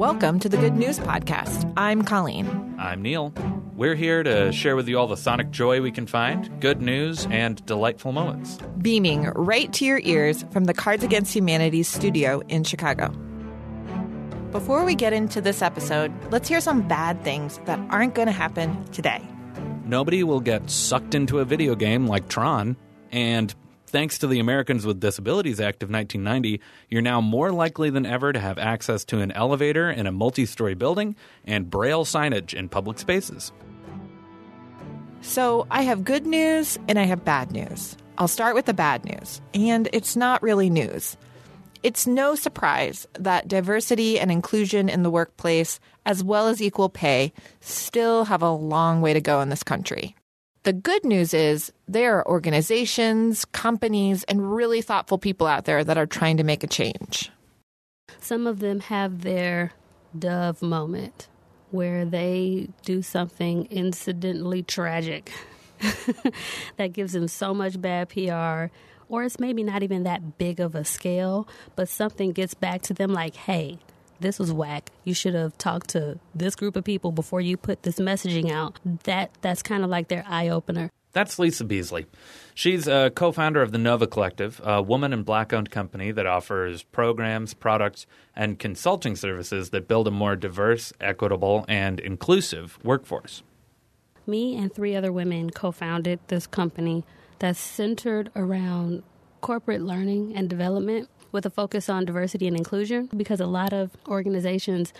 Welcome to the Good News Podcast. I'm Colleen. I'm Neil. We're here to share with you all the sonic joy we can find, good news, and delightful moments. Beaming right to your ears from the Cards Against Humanity studio in Chicago. Before we get into this episode, let's hear some bad things that aren't going to happen today. Nobody will get sucked into a video game like Tron, and thanks to the Americans with Disabilities Act of 1990, you're now more likely than ever to have access to an elevator in a multi story building and braille signage in public spaces. So, I have good news and I have bad news. I'll start with the bad news, and it's not really news. It's no surprise that diversity and inclusion in the workplace, as well as equal pay, still have a long way to go in this country. The good news is there are organizations, companies, and really thoughtful people out there that are trying to make a change. Some of them have their dove moment where they do something incidentally tragic that gives them so much bad PR, or it's maybe not even that big of a scale, but something gets back to them like, hey, this was whack. You should have talked to this group of people before you put this messaging out. That that's kind of like their eye opener. That's Lisa Beasley. She's a co founder of the Nova Collective, a woman and black owned company that offers programs, products, and consulting services that build a more diverse, equitable, and inclusive workforce. Me and three other women co founded this company that's centered around corporate learning and development with a focus on diversity and inclusion because a lot of organizations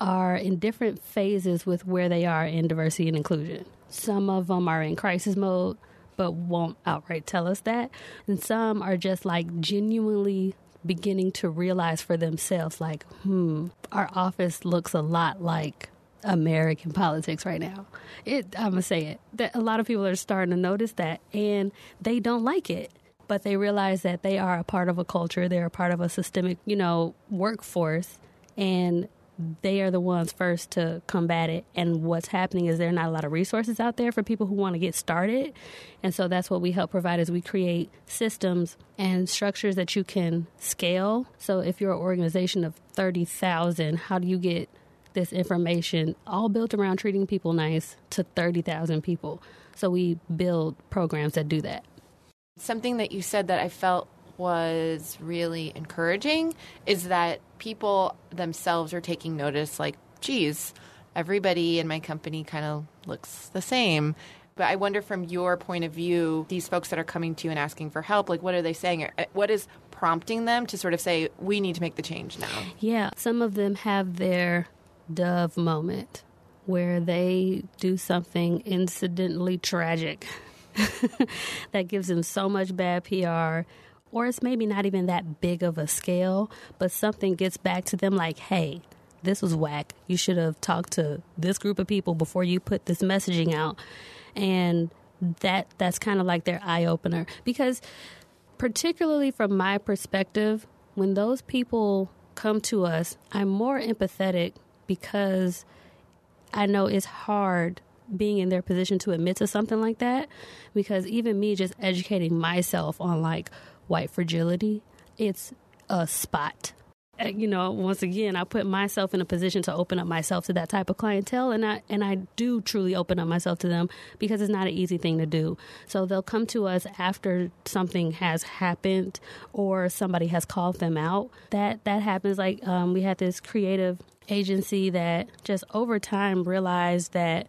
are in different phases with where they are in diversity and inclusion. Some of them are in crisis mode but won't outright tell us that. And some are just like genuinely beginning to realize for themselves like, hmm, our office looks a lot like American politics right now. It I'm gonna say it. That a lot of people are starting to notice that and they don't like it but they realize that they are a part of a culture, they're a part of a systemic, you know, workforce, and they are the ones first to combat it. And what's happening is there are not a lot of resources out there for people who want to get started. And so that's what we help provide is we create systems and structures that you can scale. So if you're an organization of 30,000, how do you get this information all built around treating people nice to 30,000 people? So we build programs that do that. Something that you said that I felt was really encouraging is that people themselves are taking notice like, geez, everybody in my company kind of looks the same. But I wonder from your point of view, these folks that are coming to you and asking for help, like what are they saying? Uh, what is prompting them to sort of say, we need to make the change now? Yeah, some of them have their dove moment where they do something incidentally tragic that gives them so much bad PR, or it's maybe not even that big of a scale, but something gets back to them like, hey, this was whack. You should have talked to this group of people before you put this messaging out. And that that's kind of like their eye opener because particularly from my perspective, when those people come to us, I'm more empathetic because I know it's hard being in their position to admit to something like that because even me just educating myself on like white fragility it's a spot. You know once again i put myself in a position to open up myself to that type of clientele and i and i do truly open up myself to them because it's not an easy thing to do. So they'll come to us after something has happened or somebody has called them out. That that happens like um, we had this creative agency that just over time realized that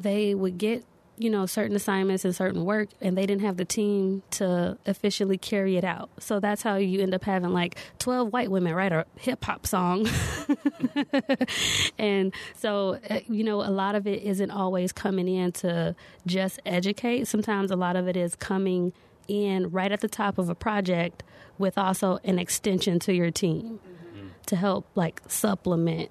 they would get you know certain assignments and certain work and they didn't have the team to officially carry it out. So that's how you end up having like 12 white women write a hip hop song. And so uh, you know a lot of it isn't always coming in to just educate. Sometimes a lot of it is coming in right at the top of a project with also an extension to your team mm-hmm. to help like supplement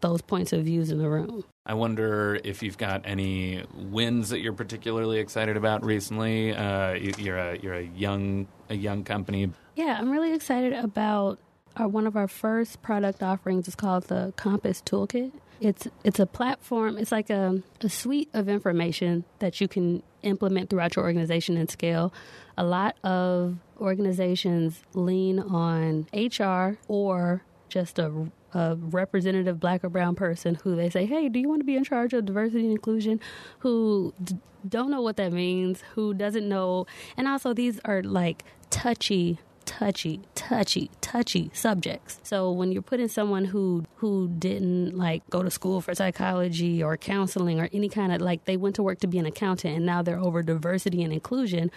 those points of views in the room I wonder if you've got any wins that you're particularly excited about recently. Uh, you, are a you're a young a young company. Yeah, I'm really excited about our one of our first product offerings is called the Compass Toolkit. It's it's a platform. It's like a, a suite of information that you can implement throughout your organization and scale. A lot of organizations lean on HR or just a a representative black or brown person who they say, "Hey, do you want to be in charge of diversity and inclusion?" who d- don't know what that means, who doesn't know, and also these are like touchy touchy, touchy, touchy subjects. So when you're putting someone who who didn't like go to school for psychology or counseling or any kind of like they went to work to be an accountant and now they're over diversity and inclusion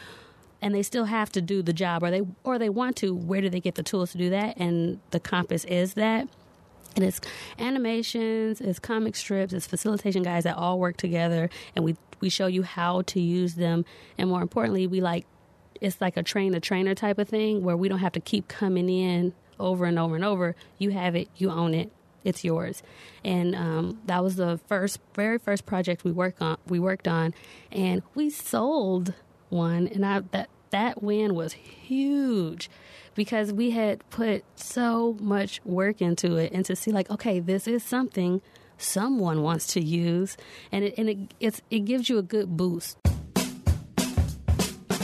and they still have to do the job or they or they want to, where do they get the tools to do that? And the compass is that and it's animations, it's comic strips, it's facilitation guys that all work together, and we we show you how to use them. And more importantly, we like it's like a train the trainer type of thing where we don't have to keep coming in over and over and over. You have it, you own it, it's yours. And um, that was the first, very first project we worked on. We worked on, and we sold one, and I that that win was huge because we had put so much work into it, and to see like, okay, this is something someone wants to use, and it and it it's, it gives you a good boost.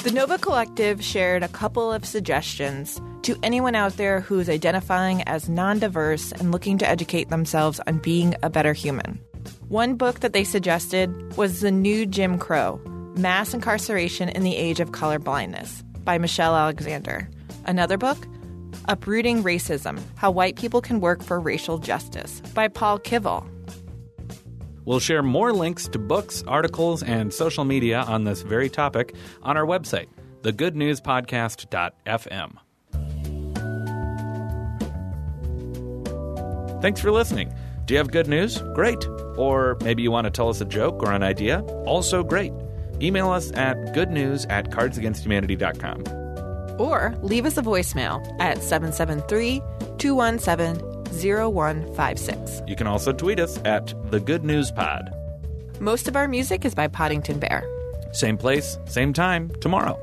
The Nova Collective shared a couple of suggestions to anyone out there who's identifying as non diverse and looking to educate themselves on being a better human. One book that they suggested was The New Jim Crow Mass Incarceration in the Age of Colorblindness by Michelle Alexander. Another book, Uprooting Racism How White People Can Work for Racial Justice by Paul Kivel. We'll share more links to books, articles, and social media on this very topic on our website, thegoodnewspodcast.fm. Thanks for listening. Do you have good news? Great. Or maybe you want to tell us a joke or an idea? Also great. Email us at goodnews at cardsagainsthumanity.com. Or leave us a voicemail at 773 217 0156. You can also tweet us at the Good News Pod. Most of our music is by Poddington Bear. Same place, same time, tomorrow.